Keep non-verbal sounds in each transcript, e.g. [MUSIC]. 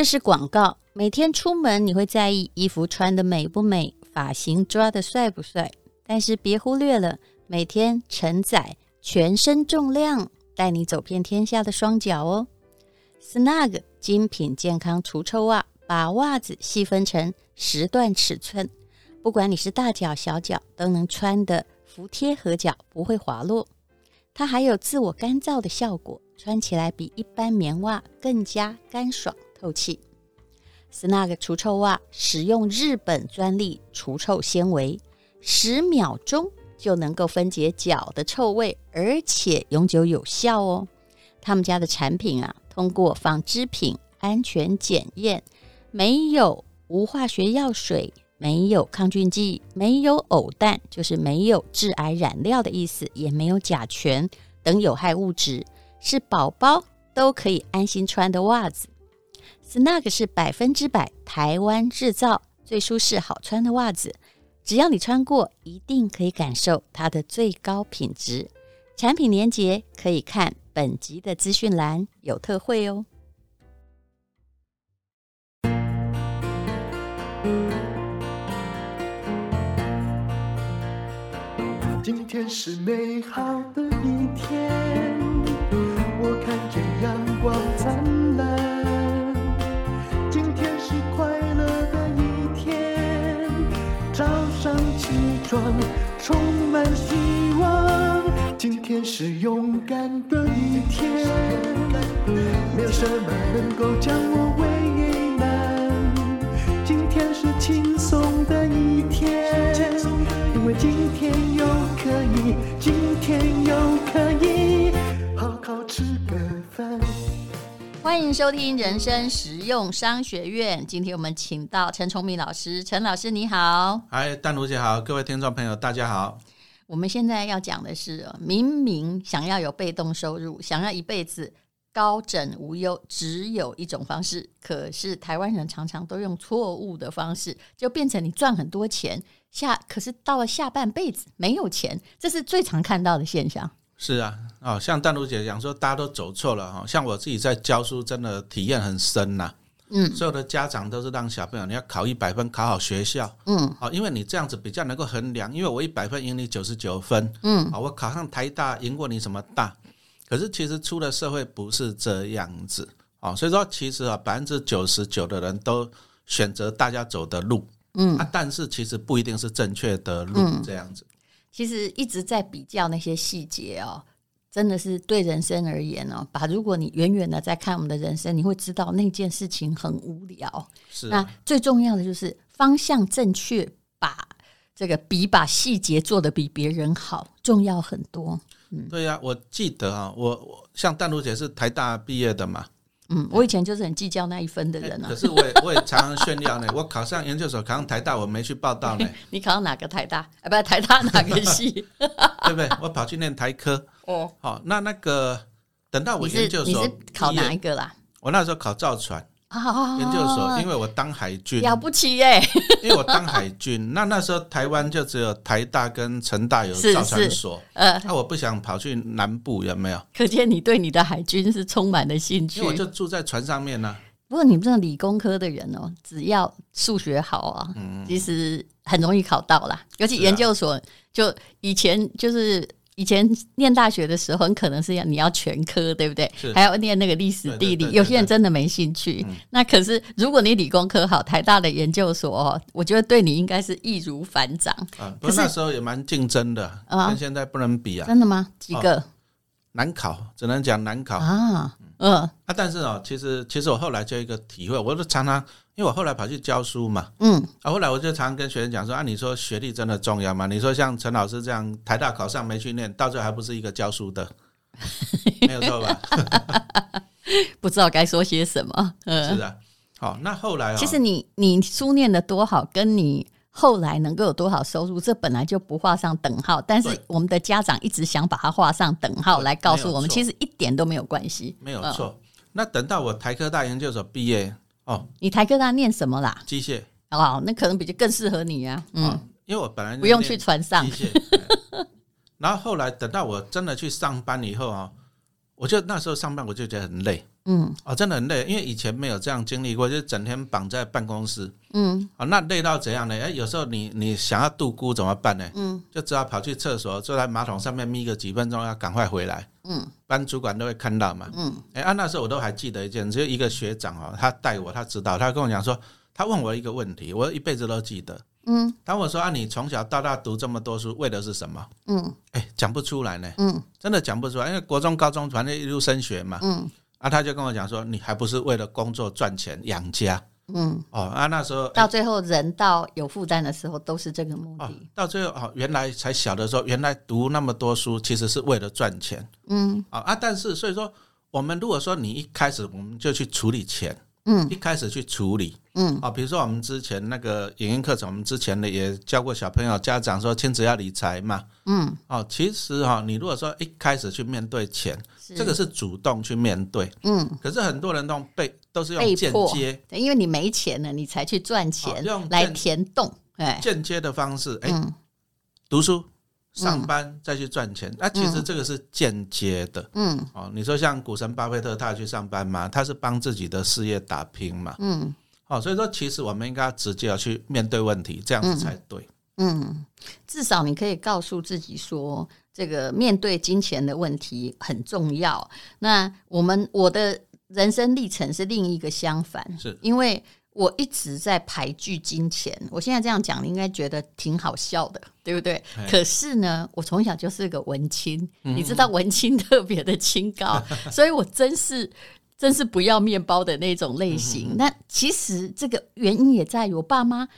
这是广告。每天出门，你会在意衣服穿得美不美，发型抓得帅不帅。但是别忽略了每天承载全身重量，带你走遍天下的双脚哦。Snug 精品健康除臭袜，把袜子细分成十段尺寸，不管你是大脚小脚，都能穿得服帖合脚，不会滑落。它还有自我干燥的效果，穿起来比一般棉袜更加干爽透气。Snug 除臭袜使用日本专利除臭纤维，十秒钟就能够分解脚的臭味，而且永久有效哦。他们家的产品啊，通过纺织品安全检验，没有无化学药水。没有抗菌剂，没有偶氮，就是没有致癌染料的意思，也没有甲醛等有害物质，是宝宝都可以安心穿的袜子。Snug 是百分之百台湾制造，最舒适好穿的袜子，只要你穿过，一定可以感受它的最高品质。产品链接可以看本集的资讯栏，有特惠哦。今天是美好的一天，我看见阳光灿烂。装充满希望。今天是勇敢的一天，没有什么能够将我为难。今天是轻松的一天，因为今天又可以。今天又可以好好吃个饭。欢迎收听人生实用商学院。今天我们请到陈崇明老师，陈老师你好。嗨，丹如姐好，各位听众朋友大家好。我们现在要讲的是，明明想要有被动收入，想要一辈子高枕无忧，只有一种方式，可是台湾人常常都用错误的方式，就变成你赚很多钱。下可是到了下半辈子没有钱，这是最常看到的现象。是啊，哦，像淡如姐讲说，大家都走错了哈。像我自己在教书，真的体验很深呐。嗯，所有的家长都是让小朋友你要考一百分，考好学校。嗯，哦，因为你这样子比较能够衡量，因为我一百分赢你九十九分。嗯，啊，我考上台大赢过你什么大？可是其实出了社会不是这样子。哦，所以说其实啊，百分之九十九的人都选择大家走的路。嗯啊，但是其实不一定是正确的路，这样子。其实一直在比较那些细节哦，真的是对人生而言哦，把如果你远远的在看我们的人生，你会知道那件事情很无聊。是，那最重要的就是方向正确，把这个比把细节做得比别人好重要很多。嗯，对呀，我记得啊，我我像淡如姐是台大毕业的嘛。嗯，我以前就是很计较那一分的人啊。可是我也 [LAUGHS] 我也常常炫耀呢。我考上研究所，考上台大，我没去报到呢。[LAUGHS] 你考上哪个台大？啊，不是台大哪个系？[LAUGHS] 对不对？我跑去念台科。哦，好，那那个等到我研究所，你是考哪一个啦？我那时候考造船。研究所，因为我当海军，了不起耶！[LAUGHS] 因为我当海军，那那时候台湾就只有台大跟成大有造船所，呃，那我不想跑去南部，有没有？可见你对你的海军是充满了兴趣。因为我就住在船上面呢、啊。不过你们这种理工科的人哦，只要数学好啊，嗯、其实很容易考到啦。尤其研究所，就以前就是。以前念大学的时候，很可能是要你要全科，对不对？还要念那个历史地理。有些人真的没兴趣。嗯、那可是，如果你理工科好，台大的研究所哦，我觉得对你应该是易如反掌。啊，不是那时候也蛮竞争的，啊、跟现在不能比啊。真的吗？几个？哦、难考，只能讲难考啊。嗯，啊，但是哦，其实其实我后来就一个体会，我就常常。因为我后来跑去教书嘛，嗯，啊，后来我就常常跟学生讲说，啊，你说学历真的重要吗？你说像陈老师这样台大考上没去念，到最后还不是一个教书的，[LAUGHS] 没有错吧？不知道该说些什么。嗯，是啊，好，那后来，其实你你书念的多好，跟你后来能够有多少收入，这本来就不画上等号。但是我们的家长一直想把它画上等号，来告诉我们，其实一点都没有关系。没有错。那等到我台科大研究所毕业。哦，你台科大念什么啦？机械哦，那可能比较更适合你啊。嗯，因为我本来不用去船上。机械，[LAUGHS] 然后后来等到我真的去上班以后啊，我就那时候上班我就觉得很累。嗯，哦，真的很累，因为以前没有这样经历过，就整天绑在办公室，嗯，哦，那累到怎样呢？哎，有时候你你想要度孤怎么办呢？嗯，就只好跑去厕所，坐在马桶上面眯个几分钟，要赶快回来，嗯，班主管都会看到嘛，嗯，哎，啊，那时候我都还记得一件，只有一个学长哦，他带我，他知道，他跟我讲说，他问我一个问题，我一辈子都记得。嗯，当我说啊，你从小到大读这么多书，为的是什么？嗯，哎，讲不出来呢。嗯，真的讲不出来，因为国中、高中反正一路升学嘛。嗯，啊，他就跟我讲说，你还不是为了工作赚钱养家？嗯，哦，啊，那时候到最后人到有负担的时候，都是这个目的。哦，到最后哦，原来才晓得说，原来读那么多书，其实是为了赚钱。嗯，啊啊，但是所以说，我们如果说你一开始我们就去处理钱。嗯，一开始去处理，嗯，啊，比如说我们之前那个影音课程，我们之前呢也教过小朋友家长说亲子要理财嘛，嗯，哦，其实哈，你如果说一开始去面对钱，这个是主动去面对，嗯，可是很多人都被都是用间接，因为你没钱了，你才去赚钱，用来填洞，哎，间接的方式，哎，读书。上班再去赚钱，那、嗯啊、其实这个是间接的。嗯，哦，你说像股神巴菲特，他要去上班嘛？他是帮自己的事业打拼嘛。嗯，哦，所以说其实我们应该直接要去面对问题，这样子才对。嗯，嗯，至少你可以告诉自己说，这个面对金钱的问题很重要。那我们我的人生历程是另一个相反，是因为。我一直在排拒金钱，我现在这样讲，你应该觉得挺好笑的，对不对？可是呢，我从小就是个文青，嗯、你知道文青特别的清高，[LAUGHS] 所以我真是真是不要面包的那种类型。那、嗯、其实这个原因也在于我爸妈，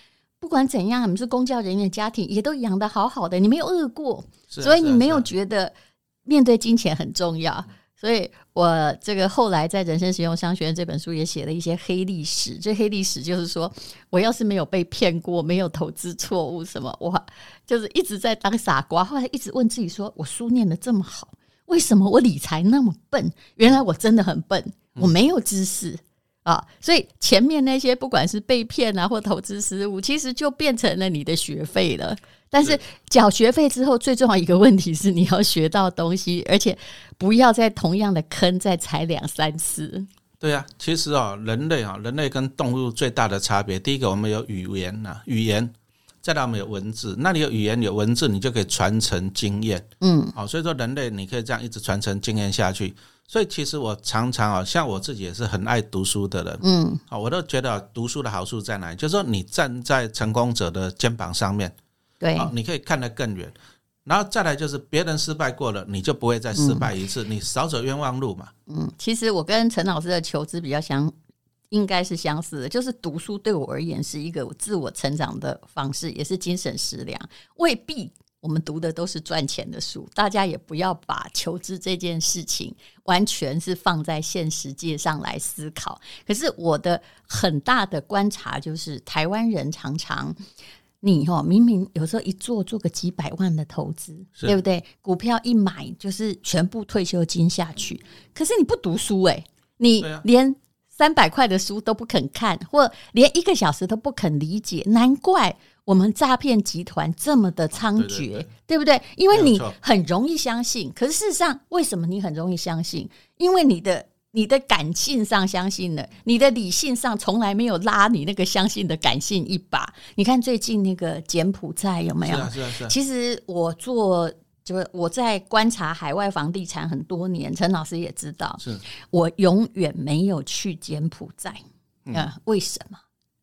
不管怎样，你们是公教人员家庭，也都养得好好的，你没有饿过，所以你没有觉得面对金钱很重要。所以我这个后来在《人生实用商学院》这本书也写了一些黑历史。这黑历史就是说，我要是没有被骗过，没有投资错误什么，我就是一直在当傻瓜。后来一直问自己说，我书念得这么好，为什么我理财那么笨？原来我真的很笨，我没有知识。啊，所以前面那些不管是被骗啊或投资失误，其实就变成了你的学费了。但是缴学费之后，最重要一个问题是你要学到东西，而且不要在同样的坑再踩两三次。对啊，其实啊，人类啊，人类跟动物最大的差别，第一个我们有语言呐，语言，再来我们有文字。那你有语言有文字，你就可以传承经验。嗯，好，所以说人类你可以这样一直传承经验下去。所以其实我常常啊，像我自己也是很爱读书的人，嗯，啊，我都觉得读书的好处在哪里？就是说你站在成功者的肩膀上面，对，你可以看得更远。然后再来就是别人失败过了，你就不会再失败一次，你少走冤枉路嘛。嗯，其实我跟陈老师的求知比较相，应该是相似的，就是读书对我而言是一个自我成长的方式，也是精神食粮，未必。我们读的都是赚钱的书，大家也不要把求知这件事情完全是放在现实界上来思考。可是我的很大的观察就是，台湾人常常你哦，明明有时候一做做个几百万的投资，对不对？股票一买就是全部退休金下去，可是你不读书诶，你连三百块的书都不肯看，或连一个小时都不肯理解，难怪。我们诈骗集团这么的猖獗，对，对，对，对不对？因为你很容易相信，可是事实上，为什么你很容易相信？因为你的你的感性上相信了，你的理性上从来没有拉你那个相信的感性一把。你看最近那个柬埔寨有没有？是啊，是啊，是啊。其实我做就是我在观察海外房地产很多年，陈老师也知道，是我永远没有去柬埔寨。嗯，为什么？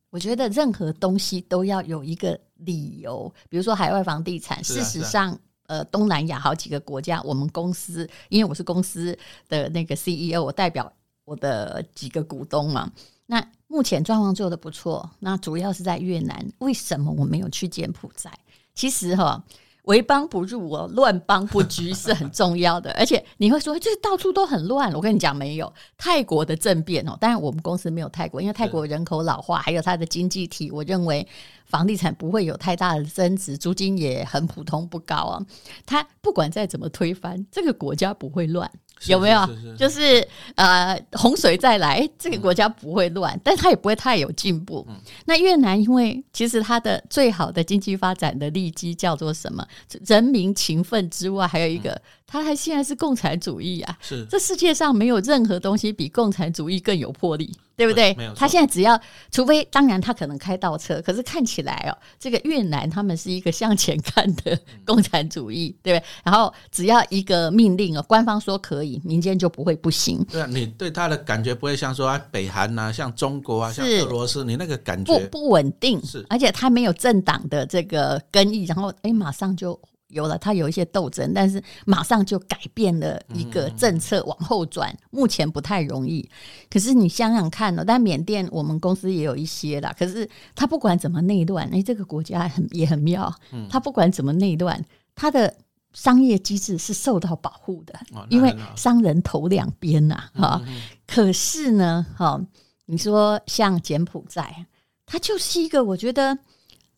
我觉得任何东西都要有一个理由，比如说海外房地产。事实上，呃，东南亚好几个国家，我们公司因为我是公司的那个 CEO，我代表我的几个股东嘛。那目前状况做得不错，那主要是在越南。为什么我没有去柬埔寨？其实哈。为邦不入，我乱邦不居是很重要的。[LAUGHS] 而且你会说，这到处都很乱。我跟你讲，没有泰国的政变哦。当然，我们公司没有泰国，因为泰国人口老化，还有它的经济体，我认为房地产不会有太大的增值，租金也很普通不高啊。它不管再怎么推翻，这个国家不会乱。有没有？就是呃，洪水再来，这个国家不会乱，嗯、但它也不会太有进步。嗯、那越南，因为其实它的最好的经济发展的利基叫做什么？人民勤奋之外，还有一个他还现在是共产主义啊！是，这世界上没有任何东西比共产主义更有魄力，对不对？他现在只要，除非当然他可能开倒车，可是看起来哦，这个越南他们是一个向前看的共产主义，对不对？然后只要一个命令哦，官方说可以，民间就不会不行。对啊，你对他的感觉不会像说啊，北韩呐，像中国啊，像俄罗斯，你那个感觉不不稳定，是，而且他没有政党的这个根意，然后哎，马上就。有了，他有一些斗争，但是马上就改变了一个政策，往后转，目前不太容易。可是你想想看哦，但缅甸我们公司也有一些啦。可是他不管怎么内乱，哎，这个国家很也很妙。他不管怎么内乱，他的商业机制是受到保护的，因为商人头两边呐，哈。可是呢，哈，你说像柬埔寨，它就是一个我觉得。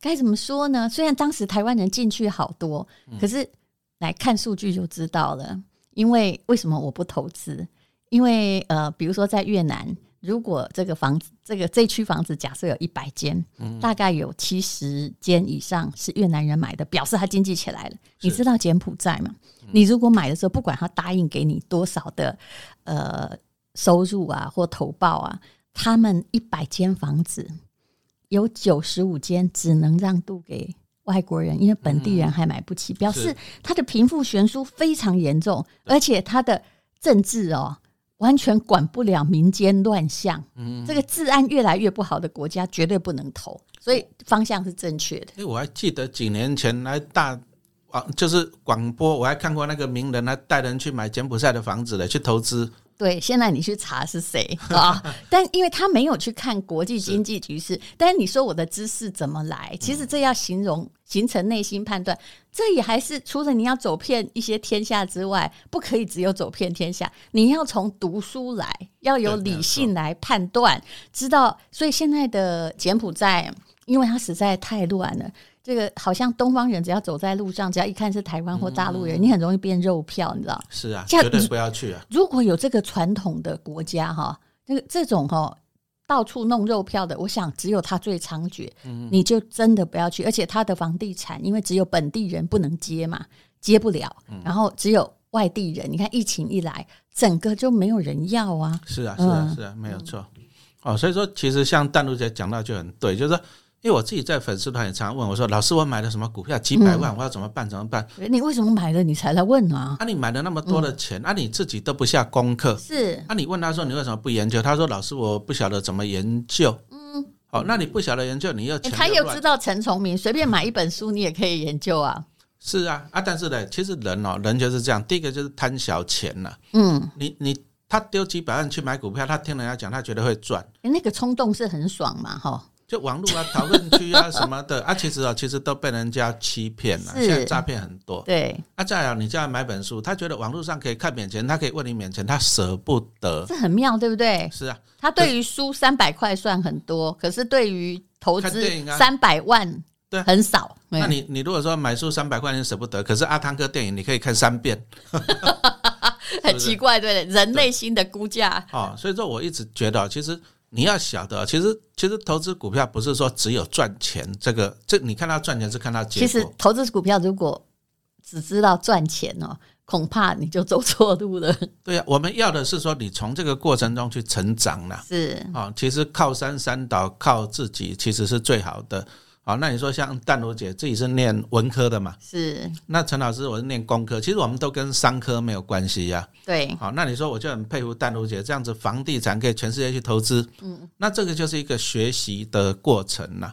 该怎么说呢？虽然当时台湾人进去好多，可是来看数据就知道了。因为为什么我不投资？因为呃，比如说在越南，如果这个房子，这个这区房子假设有一百间，大概有七十间以上是越南人买的，表示他经济起来了。你知道柬埔寨吗？你如果买的时候，不管他答应给你多少的呃收入啊或投报啊，他们一百间房子。有九十五间只能让渡给外国人，因为本地人还买不起，表示他的贫富悬殊非常严重，而且他的政治哦完全管不了民间乱象。嗯，这个治安越来越不好的国家绝对不能投，所以方向是正确的。哎，我还记得几年前来大啊，就是广播，我还看过那个名人，他带人去买柬埔寨的房子的，去投资。对，现在你去查是谁啊？但因为他没有去看国际经济局势，是但是你说我的知识怎么来？其实这要形容形成内心判断，这也还是除了你要走遍一些天下之外，不可以只有走遍天下。你要从读书来，要有理性来判断，知道。所以现在的柬埔寨，因为它实在太乱了。这个好像东方人，只要走在路上，只要一看是台湾或大陆人，嗯、你很容易变肉票，你知道？是啊，绝对不要去啊！如果有这个传统的国家哈，这个这种哈到处弄肉票的，我想只有他最猖獗，嗯、你就真的不要去。而且他的房地产，因为只有本地人不能接嘛，接不了，嗯、然后只有外地人。你看疫情一来，整个就没有人要啊！是啊，是啊，是啊，没有错。嗯、哦，所以说其实像淡路姐讲到就很对，就是说。因为我自己在粉丝团也常问我说：“老师，我买了什么股票几百万，我要怎么办？怎么办？”你为什么买了你才来问啊？啊，你买了那么多的钱，啊，你自己都不下功课，是？啊，你问他说你为什么不研究？他说：“老师，我不晓得怎么研究。”嗯，好，那你不晓得研究，你又他又知道陈崇明，随便买一本书你也可以研究啊。是啊，啊，但是呢，其实人哦，人就是这样，第一个就是贪小钱了。嗯，你你他丢几百万去买股票，他听人家讲，他觉得会赚，那个冲动是很爽嘛，哈。就网络啊、讨论区啊什么的 [LAUGHS] 啊，其实啊，其实都被人家欺骗了。是现在诈骗很多。对。啊，再有，你叫他买本书，他觉得网络上可以看免钱，他可以问你免钱，他舍不得。这很妙，对不对？是啊。他对于书三百块算很多，可是对于投资三百万，对，很少。那你你如果说买书三百块钱舍不得，可是阿汤哥电影你可以看三遍，[LAUGHS] 很奇怪，对人内心的估价。哦，所以说我一直觉得，其实。你要晓得，其实其实投资股票不是说只有赚钱，这个这你看它赚钱是看它结果。其实投资股票如果只知道赚钱哦，恐怕你就走错路了。对呀，我们要的是说你从这个过程中去成长了。是啊，其实靠山山倒，靠自己其实是最好的。好，那你说像淡如姐自己是念文科的嘛？是。那陈老师我是念工科，其实我们都跟商科没有关系呀。对。好，那你说我就很佩服淡如姐这样子，房地产可以全世界去投资。嗯。那这个就是一个学习的过程呐。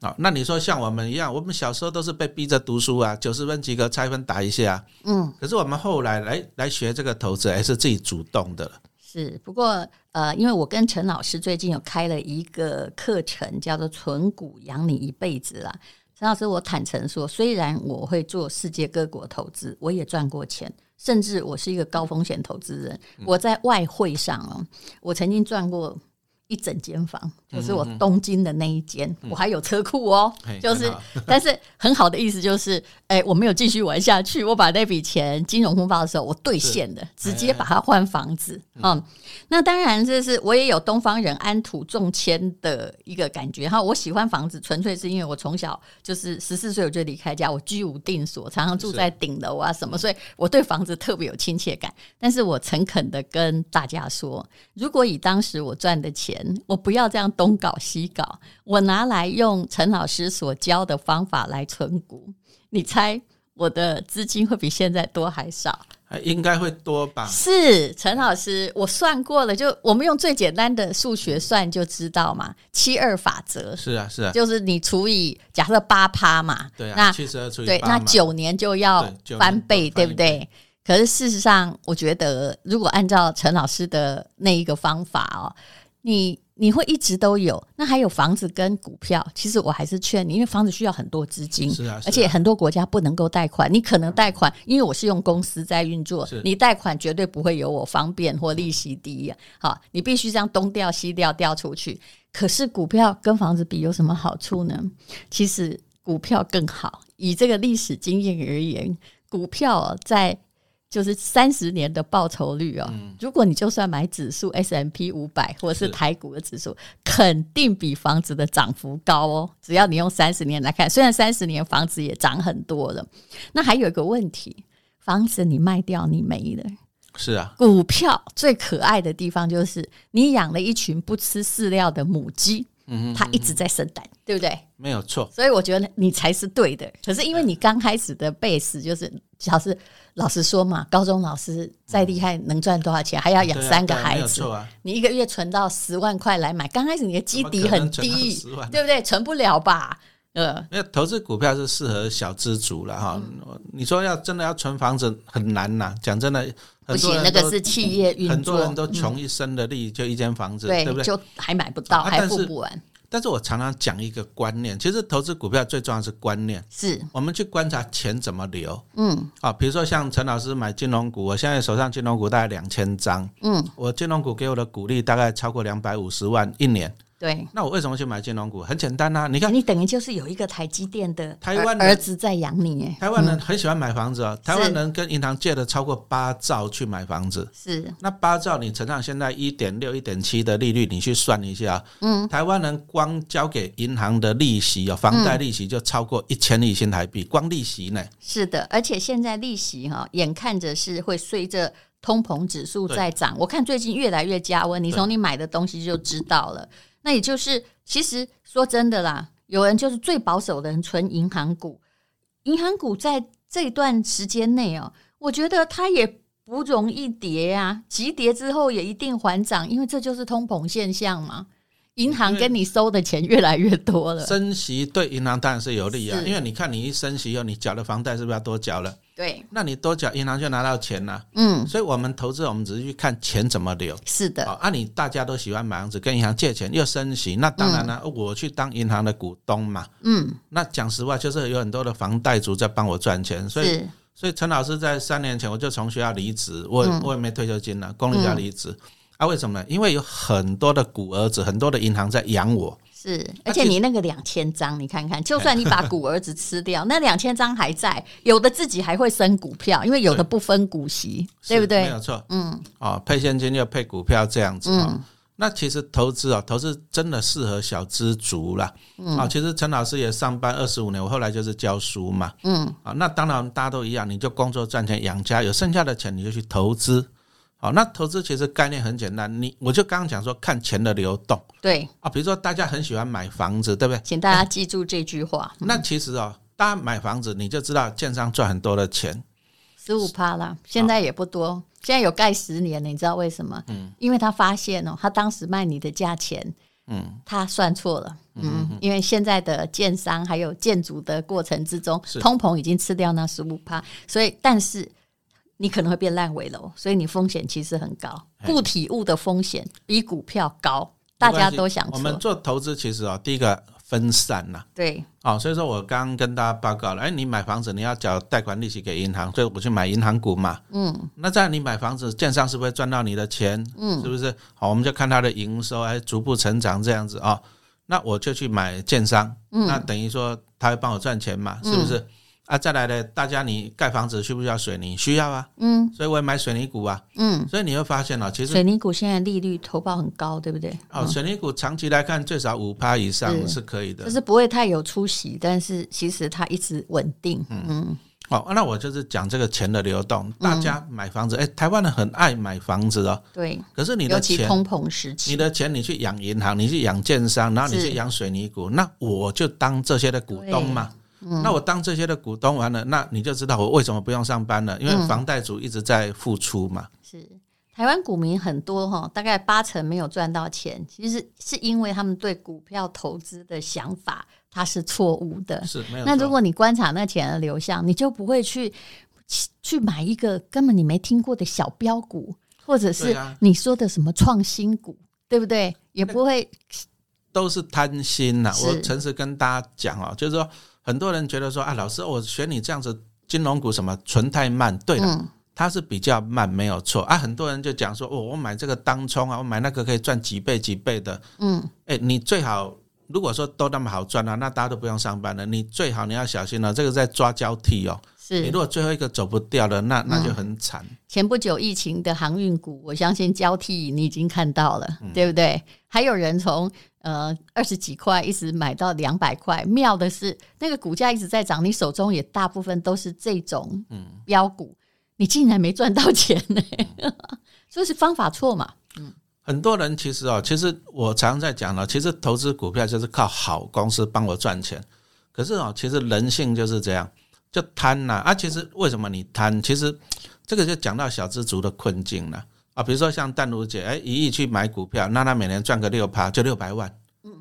好，那你说像我们一样，我们小时候都是被逼着读书啊，九十分及格，拆分打一下。嗯。可是我们后来来来学这个投资，还是自己主动的。是，不过呃，因为我跟陈老师最近有开了一个课程，叫做“存股养你一辈子”啦。陈老师，我坦诚说，虽然我会做世界各国投资，我也赚过钱，甚至我是一个高风险投资人。我在外汇上哦，我曾经赚过一整间房，就是我东京的那一间，我还有车库哦，就是，[LAUGHS] 但是很好的意思就是，哎，我没有继续玩下去，我把那笔钱金融风暴的时候我兑现了，直接把它换房子，嗯，那当然这是我也有东方人安土重迁的一个感觉哈，我喜欢房子，纯粹是因为我从小就是十四岁我就离开家，我居无定所，常常住在顶楼啊什么，所以我对房子特别有亲切感。但是我诚恳的跟大家说，如果以当时我赚的钱，我不要这样东搞西搞，我拿来用陈老师所教的方法来存股，你猜我的资金会比现在多还少？应该会多吧？是陈老师，我算过了，就我们用最简单的数学算就知道嘛，七二法则。是啊，是啊，就是你除以假设八趴嘛，对啊，那七十二除以对，那九年就要翻倍，对不对？可是事实上，我觉得如果按照陈老师的那一个方法哦。你你会一直都有，那还有房子跟股票，其实我还是劝你，因为房子需要很多资金，是啊，是啊，而且很多国家不能够贷款，你可能贷款，因为我是用公司在运作，你贷款绝对不会有我方便或利息低，好，你必须这样东调西调调出去。可是股票跟房子比有什么好处呢？其实股票更好，以这个历史经验而言，股票在。就是三十年的报酬率哦，嗯、如果你就算买指数 S M P 五百或者是台股的指数，肯定比房子的涨幅高哦。只要你用三十年来看，虽然三十年房子也涨很多了，那还有一个问题，房子你卖掉你没了。是啊，股票最可爱的地方就是你养了一群不吃饲料的母鸡。嗯，它一直在生蛋，对不对？没有错，所以我觉得你才是对的。可是因为你刚开始的 base 就是，老师老实说嘛，高中老师再厉害，能赚多少钱？还要养三个孩子，你一个月存到十万块来买，刚开始你的基底很低，对不对？存不了吧？呃，那投资股票是适合小资族了哈。你说要真的要存房子很难呐，讲真的，不行，那个是企业运作，很多人都穷一生的力就一间房子，对不对？就还买不到，还付不完。但是我常常讲一个观念，其实投资股票最重要是观念，是。我们去观察钱怎么流。嗯，啊，比如说像陈老师买金融股，我现在手上金融股大概两千张，嗯，我金融股给我的股利大概超过两百五十万一年。对，那我为什么去买金融股？很简单呐、啊，你看，你等于就是有一个台积电的台湾儿子在养你耶。台湾人很喜欢买房子哦，台湾人跟银行借了超过八兆去买房子。是，那八兆你乘上现在一点六、一点七的利率，你去算一下，嗯，台湾人光交给银行的利息哦，房贷利息就超过一千亿新台币，光利息呢。是的，而且现在利息哈，眼看着是会随着通膨指数在涨，我看最近越来越加温，你从你买的东西就知道了。那也就是，其实说真的啦，有人就是最保守的人存银行股，银行股在这段时间内哦，我觉得它也不容易跌啊，急跌之后也一定还涨，因为这就是通膨现象嘛。银行跟你收的钱越来越多了，升息对银行当然是有利啊，因为你看你一升息以后，你缴的房贷是不是要多缴了？对，那你多缴，银行就拿到钱了。嗯，所以我们投资，我们只是去看钱怎么流。是的，啊，你大家都喜欢买房子，跟银行借钱又升息，那当然了，我去当银行的股东嘛。嗯，那讲实话，就是有很多的房贷族在帮我赚钱，所以，所以陈老师在三年前我就从学校离职，我我也没退休金了，公立学校离职。啊，为什么呢？因为有很多的股儿子，很多的银行在养我。是，而且你那个两千张，你看看，就算你把股儿子吃掉，[LAUGHS] 那两千张还在，有的自己还会生股票，因为有的不分股息，对，对不对？没有错。嗯。哦，配现金又配股票这样子。嗯。那其实投资啊，投资真的适合小资族啦。嗯。啊，其实陈老师也上班二十五年，我后来就是教书嘛。嗯。啊，那当然大家都一样，你就工作赚钱养家，有剩下的钱你就去投资。好，那投资其实概念很简单，你我就刚刚讲说看钱的流动，对啊，比如说大家很喜欢买房子，对不对？请大家记住这句话。那其实哦，大家买房子你就知道建商赚很多的钱，十五趴啦，现在也不多，现在有盖十年了，你知道为什么？嗯，因为他发现哦，他当时卖你的价钱，嗯，他算错了，嗯，因为现在的建商还有建筑的过程之中，通膨已经吃掉那十五趴，所以但是。你可能会变烂尾楼，所以你风险其实很高。固体物的风险比股票高，大家都想。我们做投资其实啊，第一个分散呐，对哦，所以说我刚刚跟大家报告了，哎，你买房子你要缴贷款利息给银行，所以我去买银行股嘛。嗯，那这样你买房子，建商是不是赚到你的钱？嗯，是不是？好，我们就看它的营收哎逐步成长这样子啊。那我就去买建商，嗯，那等于说他会帮我赚钱嘛，是不是？啊，再来的，大家你盖房子需不需要水泥？需要啊，嗯，所以我也买水泥股啊，嗯，所以你会发现哦，其实水泥股现在利率投报很高，对不对？哦，水泥股长期来看最少五趴以上是。可以的，就是不会太有出息，但是其实它一直稳定，嗯，哦，那我就是讲这个钱的流动，大家买房子，哎，台湾人很爱买房子哦，对，可是你的钱，通膨时期，你的钱你去养银行，你去养建商，然后你去养水泥股，那我就当这些的股东嘛。嗯、那我当这些的股东完了，那你就知道我为什么不用上班了，因为房贷族一直在付出嘛。是台湾股民很多哈，大概八成没有赚到钱，其实是因为他们对股票投资的想法它是错误的。是没有。那如果你观察那钱的流向，你就不会去去买一个根本你没听过的小标股，或者是你说的什么创新股，对不对？也不会。都是贪心呐！我诚实跟大家讲哦，就是说。很多人觉得说啊，老师，我选你这样子金融股什么存太慢，对的，嗯、它是比较慢，没有错啊。很多人就讲说，哦，我买这个当冲啊，我买那个可以赚几倍几倍的，嗯，哎，你最好如果说都那么好赚啊，那大家都不用上班了。你最好你要小心了，这个在抓交替哦。是，你如果最后一个走不掉了，那那就很惨。前不久疫情的航运股，我相信交替你已经看到了，嗯、对不对？还有人从。呃，二十几块一直买到两百块，妙的是那个股价一直在涨，你手中也大部分都是这种标股，嗯、你竟然没赚到钱呢？[LAUGHS] 所以是方法错嘛？嗯，很多人其实哦，其实我常常在讲了，其实投资股票就是靠好公司帮我赚钱，可是哦，其实人性就是这样，就贪呐啊！其实为什么你贪？其实这个就讲到小资族的困境了。啊，比如说像淡如姐，哎，一亿去买股票，那她每年赚个六趴，就六百万。嗯，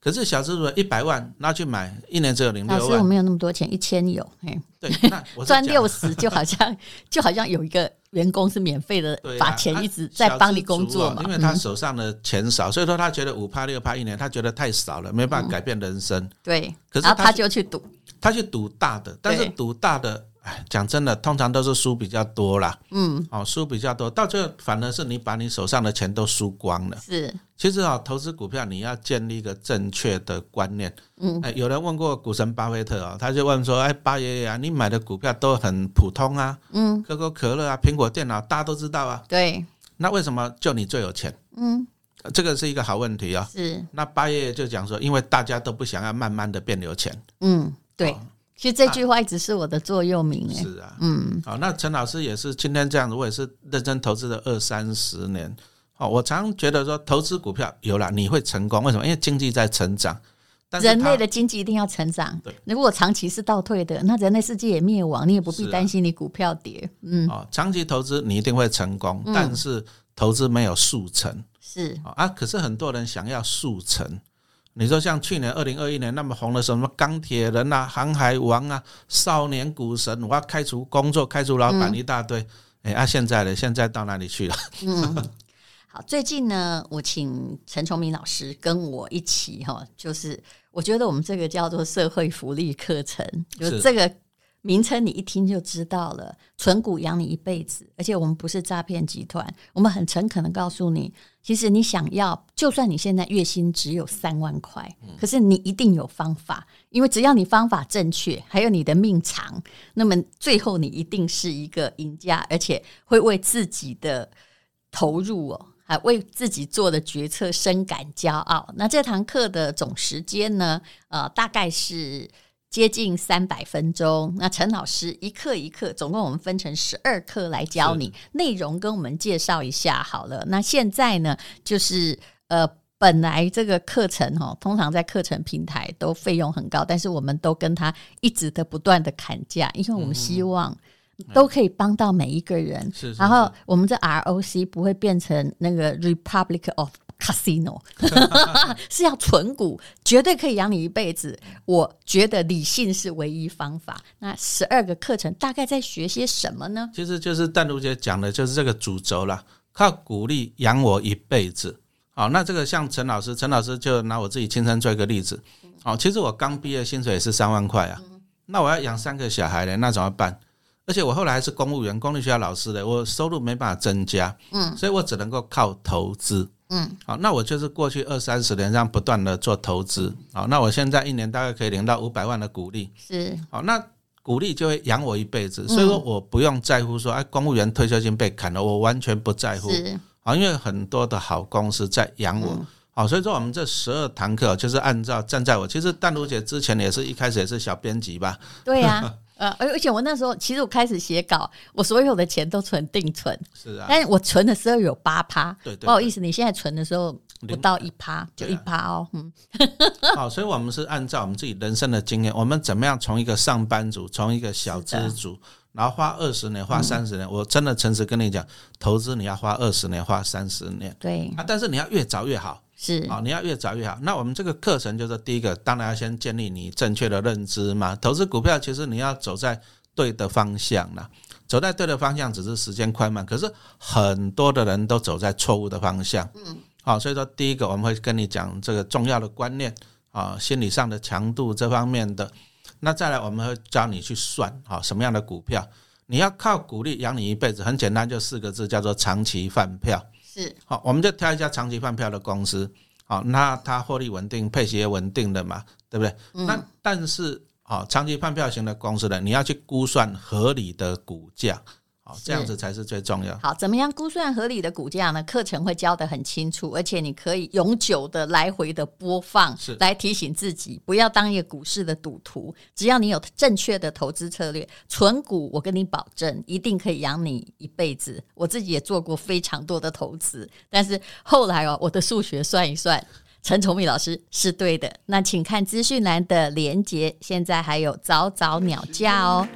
可是小资主一百万拿去买，一年只有零六万。老师，我没有那么多钱，一千有。哎，对，那我 [LAUGHS] 赚六十就好像就好像有一个员工是免费的，把钱一直在帮你工作嘛。因为他手上的钱少，所以说他觉得五趴六趴一年，他觉得太少了，没办法改变人生。对，可是他就去赌，他去赌大的，但是赌大的。讲真的，通常都是输比较多啦。嗯，哦，输比较多，到最后反而是你把你手上的钱都输光了。是，其实啊，投资股票你要建立一个正确的观念。嗯，哎，有人问过股神巴菲特啊，他就问说：“哎，巴爷爷啊，你买的股票都很普通啊，嗯，可口可乐啊，苹果电脑，大家都知道啊。对，那为什么就你最有钱？嗯，这个是一个好问题啊。是，那巴爷爷就讲说，因为大家都不想要慢慢的变有钱。嗯，对。哦其实这句话一直是我的座右铭。是啊，嗯，好，那陈老师也是今天这样子，我也是认真投资了二三十年。哦，我常觉得说，投资股票有了你会成功，为什么？因为经济在成长，人类的经济一定要成长。对，如果长期是倒退的，那人类世界也灭亡，你也不必担心你股票跌。嗯，哦，长期投资你一定会成功，但是投资没有速成。是啊，可是很多人想要速成。你说像去年二零二一年那么红的什么钢铁人啊、航海王啊、少年股神，我要开除工作、开除老板一大堆。哎、嗯，啊，现在呢？现在到哪里去了？嗯，[LAUGHS] 好，最近呢，我请陈崇明老师跟我一起哈，就是我觉得我们这个叫做社会福利课程，就是这个。名称你一听就知道了，存股养你一辈子，而且我们不是诈骗集团，我们很诚恳的告诉你，其实你想要，就算你现在月薪只有三万块，可是你一定有方法，因为只要你方法正确，还有你的命长，那么最后你一定是一个赢家，而且会为自己的投入哦，还为自己做的决策深感骄傲。那这堂课的总时间呢，呃，大概是。接近三百分钟，那陈老师一课一课，总共我们分成十二课来教你内容，跟我们介绍一下好了。那现在呢，就是呃，本来这个课程哈，通常在课程平台都费用很高，但是我们都跟他一直的不断的砍价，因为我们希望都可以帮到每一个人。是，然后我们这 ROC 不会变成那个 Republic of。Casino [LAUGHS] 是要存股，绝对可以养你一辈子。我觉得理性是唯一方法。那十二个课程大概在学些什么呢？其实就是淡如姐讲的，就是这个主轴啦，靠鼓励养我一辈子。好，那这个像陈老师，陈老师就拿我自己亲身做一个例子。好，其实我刚毕业，薪水也是三万块啊。那我要养三个小孩呢，那怎么办？而且我后来还是公务员，公立学校老师的，我收入没办法增加。嗯，所以我只能够靠投资。嗯，好，那我就是过去二三十年这样不断的做投资。好，那我现在一年大概可以领到五百万的股利。是，好，那股利就会养我一辈子，所以说我不用在乎说，哎，公务员退休金被砍了，我完全不在乎。是，啊，因为很多的好公司在养我。好，所以说我们这十二堂课就是按照站在我，其实淡如姐之前也是一开始也是小编辑吧？对呀。[LAUGHS] 呃，而而且我那时候其实我开始写稿，我所有的钱都存定存，是啊，但是我存的时候有八趴，对，对对，不好意思，你现在存的时候不到一趴，就一趴哦，嗯，好，所以我们是按照我们自己人生的经验，我们怎么样从一个上班族，从一个小资族，然后花二十年，花三十年，嗯、我真的诚实跟你讲，投资你要花二十年，花三十年，对，啊，但是你要越早越好。是啊，你要越早越好。那我们这个课程就是第一个，当然要先建立你正确的认知嘛。投资股票其实你要走在对的方向啦，走在对的方向只是时间快慢，可是很多的人都走在错误的方向。嗯，好，所以说第一个我们会跟你讲这个重要的观念啊，心理上的强度这方面的。那再来我们会教你去算啊，什么样的股票你要靠股利养你一辈子，很简单，就四个字叫做长期饭票。是好，我们就挑一家长期饭票的公司，好，那它获利稳定，配息也稳定的嘛，对不对？嗯、那但是，好，长期饭票型的公司呢，你要去估算合理的股价。好，这样子才是最重要。好，怎么样估算合理的股价呢？课程会教的很清楚，而且你可以永久的来回的播放，是来提醒自己不要当一个股市的赌徒。只要你有正确的投资策略，存股，我跟你保证，一定可以养你一辈子。我自己也做过非常多的投资，但是后来哦，我的数学算一算，陈崇明老师是对的。那请看资讯栏的连结，现在还有早早鸟价哦。